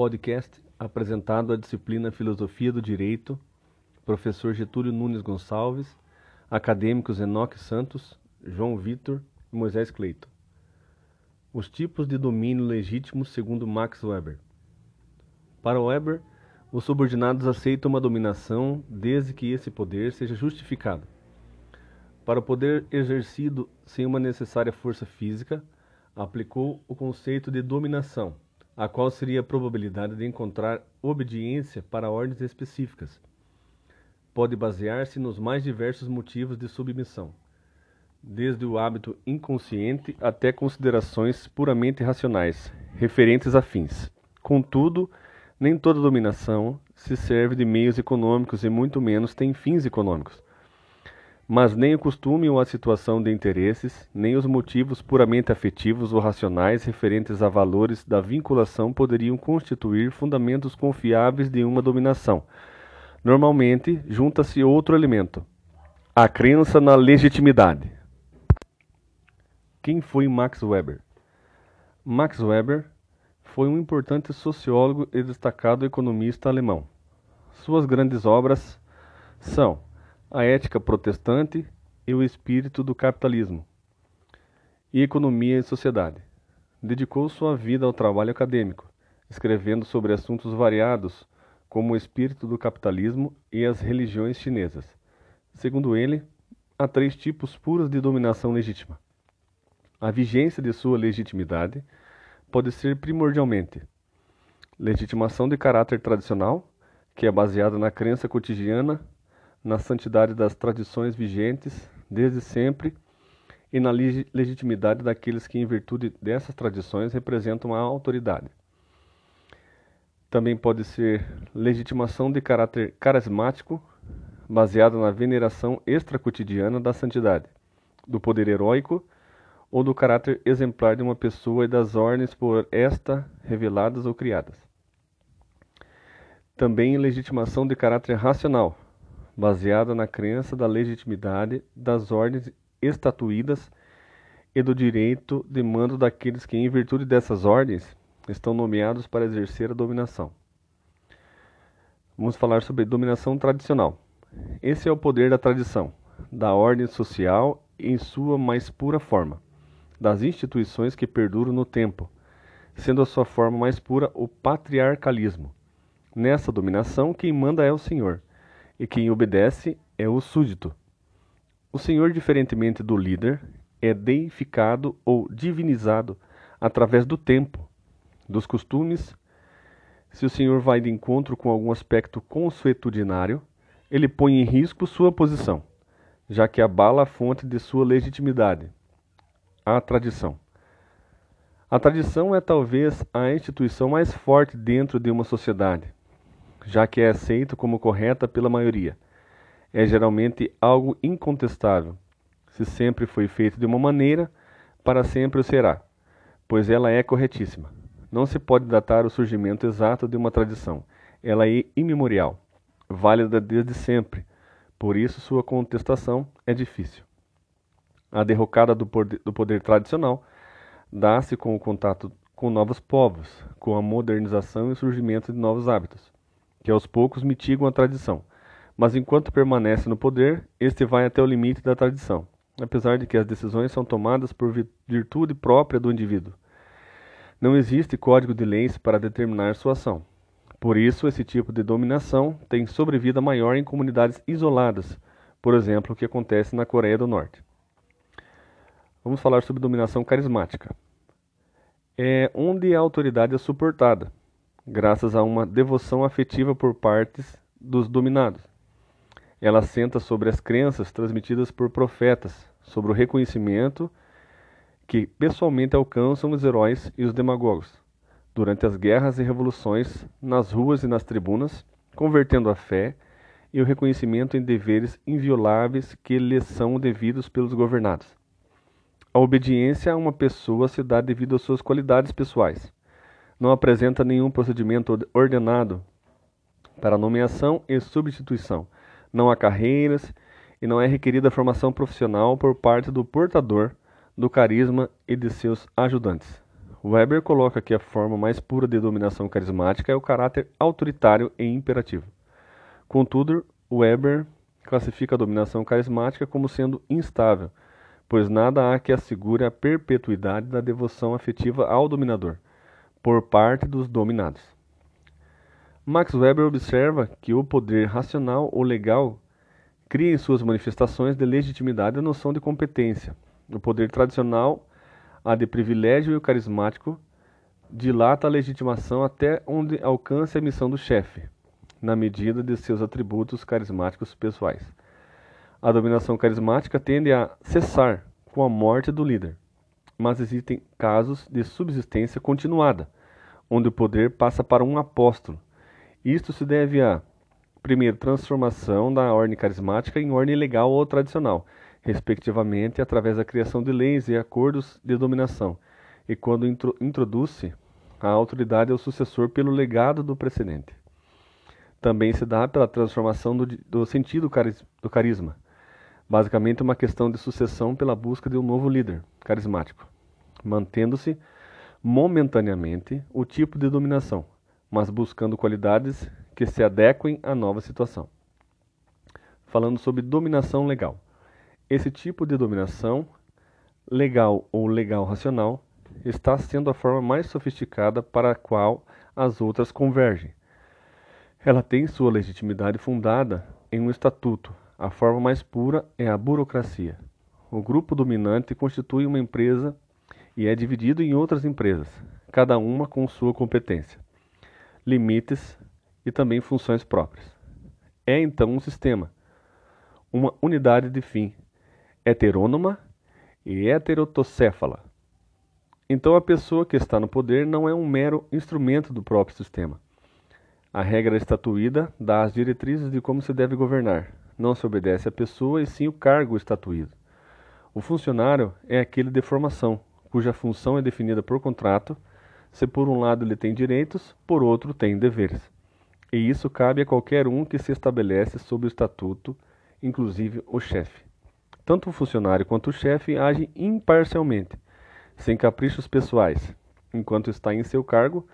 Podcast apresentado à disciplina Filosofia do Direito, professor Getúlio Nunes Gonçalves, acadêmicos Enoque Santos, João Vitor e Moisés Cleiton. Os tipos de domínio legítimo segundo Max Weber. Para Weber, os subordinados aceitam uma dominação desde que esse poder seja justificado. Para o poder exercido sem uma necessária força física, aplicou o conceito de dominação, a qual seria a probabilidade de encontrar obediência para ordens específicas. Pode basear-se nos mais diversos motivos de submissão, desde o hábito inconsciente até considerações puramente racionais, referentes a fins. Contudo, nem toda dominação se serve de meios econômicos e muito menos tem fins econômicos. Mas nem o costume ou a situação de interesses, nem os motivos puramente afetivos ou racionais referentes a valores da vinculação poderiam constituir fundamentos confiáveis de uma dominação. Normalmente, junta-se outro elemento: a crença na legitimidade. Quem foi Max Weber? Max Weber foi um importante sociólogo e destacado economista alemão. Suas grandes obras são A Ética Protestante e O Espírito do Capitalismo e Economia e Sociedade. Dedicou sua vida ao trabalho acadêmico, escrevendo sobre assuntos variados como o espírito do capitalismo e as religiões chinesas. Segundo ele, há três tipos puros de dominação legítima. A vigência de sua legitimidade pode ser primordialmente legitimação de caráter tradicional, que é baseada na crença cotidiana, na santidade das tradições vigentes desde sempre e na legitimidade daqueles que, em virtude dessas tradições, representam a autoridade. Também pode ser legitimação de caráter carismático, baseada na veneração extracotidiana da santidade, do poder heróico ou do caráter exemplar de uma pessoa e das ordens por esta reveladas ou criadas. Também legitimação de caráter racional, baseada na crença da legitimidade das ordens estatuídas e do direito de mando daqueles que, em virtude dessas ordens, estão nomeados para exercer a dominação. Vamos falar sobre dominação tradicional. Esse é o poder da tradição, da ordem social em sua mais pura forma das instituições que perduram no tempo, sendo a sua forma mais pura o patriarcalismo. Nessa dominação, quem manda é o Senhor, e quem obedece é o súdito. O Senhor, diferentemente do líder, é deificado ou divinizado através do tempo, dos costumes. Se o Senhor vai de encontro com algum aspecto consuetudinário, ele põe em risco sua posição, já que abala a fonte de sua legitimidade a tradição. A tradição é talvez a instituição mais forte dentro de uma sociedade, já que é aceito como correta pela maioria. É geralmente algo incontestável. Se sempre foi feito de uma maneira, para sempre o será, pois ela é corretíssima. Não se pode datar o surgimento exato de uma tradição. Ela é imemorial, válida desde sempre. Por isso, sua contestação é difícil. A derrocada do poder, do poder tradicional dá-se com o contato com novos povos, com a modernização e o surgimento de novos hábitos, que aos poucos mitigam a tradição. Mas enquanto permanece no poder, este vai até o limite da tradição, apesar de que as decisões são tomadas por virtude própria do indivíduo. Não existe código de leis para determinar sua ação. Por isso, esse tipo de dominação tem sobrevida maior em comunidades isoladas, por exemplo, o que acontece na Coreia do Norte. Vamos falar sobre dominação carismática. É onde a autoridade é suportada, graças a uma devoção afetiva por partes dos dominados. Ela assenta sobre as crenças transmitidas por profetas, sobre o reconhecimento que pessoalmente alcançam os heróis e os demagogos durante as guerras e revoluções nas ruas e nas tribunas, convertendo a fé e o reconhecimento em deveres invioláveis que lhes são devidos pelos governados. A obediência a uma pessoa se dá devido às suas qualidades pessoais. Não apresenta nenhum procedimento ordenado para nomeação e substituição. Não há carreiras e não é requerida formação profissional por parte do portador do carisma e de seus ajudantes. Weber coloca que a forma mais pura de dominação carismática é o caráter autoritário e imperativo. Contudo, Weber classifica a dominação carismática como sendo instável, pois nada há que assegure a perpetuidade da devoção afetiva ao dominador, por parte dos dominados. Max Weber observa que o poder racional ou legal cria em suas manifestações de legitimidade a noção de competência. O poder tradicional, a de privilégio e o carismático, dilata a legitimação até onde alcance a missão do chefe, na medida de seus atributos carismáticos pessoais. A dominação carismática tende a cessar com a morte do líder, mas existem casos de subsistência continuada, onde o poder passa para um apóstolo. Isto se deve a, primeiro, transformação da ordem carismática em ordem legal ou tradicional, respectivamente através da criação de leis e acordos de dominação, e quando introduz-se a autoridade ao sucessor pelo legado do precedente também se dá pela transformação do, do sentido do carisma. Basicamente, uma questão de sucessão pela busca de um novo líder carismático, mantendo-se momentaneamente o tipo de dominação, mas buscando qualidades que se adequem à nova situação. Falando sobre dominação legal. Esse tipo de dominação, legal ou legal racional, está sendo a forma mais sofisticada para a qual as outras convergem ela tem sua legitimidade fundada em um estatuto. A forma mais pura é a burocracia. O grupo dominante constitui uma empresa e é dividido em outras empresas, cada uma com sua competência, limites e também funções próprias. É então um sistema, uma unidade de fim, heterônoma e heterotocéfala. Então a pessoa que está no poder não é um mero instrumento do próprio sistema a regra estatuída dá as diretrizes de como se deve governar. Não se obedece à pessoa e sim o cargo estatuído. O funcionário é aquele de formação, cuja função é definida por contrato, se por um lado ele tem direitos, por outro tem deveres. E isso cabe a qualquer um que se estabelece sob o estatuto, inclusive o chefe. Tanto o funcionário quanto o chefe agem imparcialmente, sem caprichos pessoais, enquanto está em seu cargo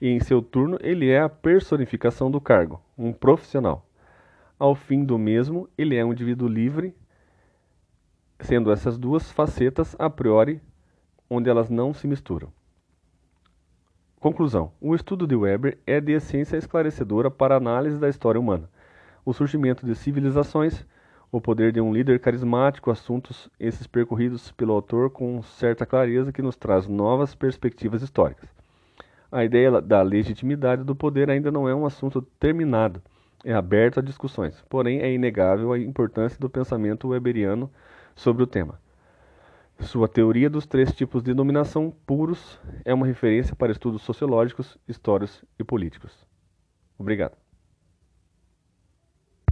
e em seu turno ele é a personificação do cargo, um profissional. Ao fim do mesmo, ele é um indivíduo livre, sendo essas duas facetas a priori onde elas não se misturam. Conclusão: o estudo de Weber é de essência esclarecedora para a análise da história humana. O surgimento de civilizações, o poder de um líder carismático, assuntos esses percorridos pelo autor com certa clareza que nos traz novas perspectivas históricas. A ideia da legitimidade do poder ainda não é um assunto terminado, é aberto a discussões, porém é inegável a importância do pensamento weberiano sobre o tema. Sua teoria dos três tipos de dominação puros é uma referência para estudos sociológicos, históricos e políticos. Obrigado.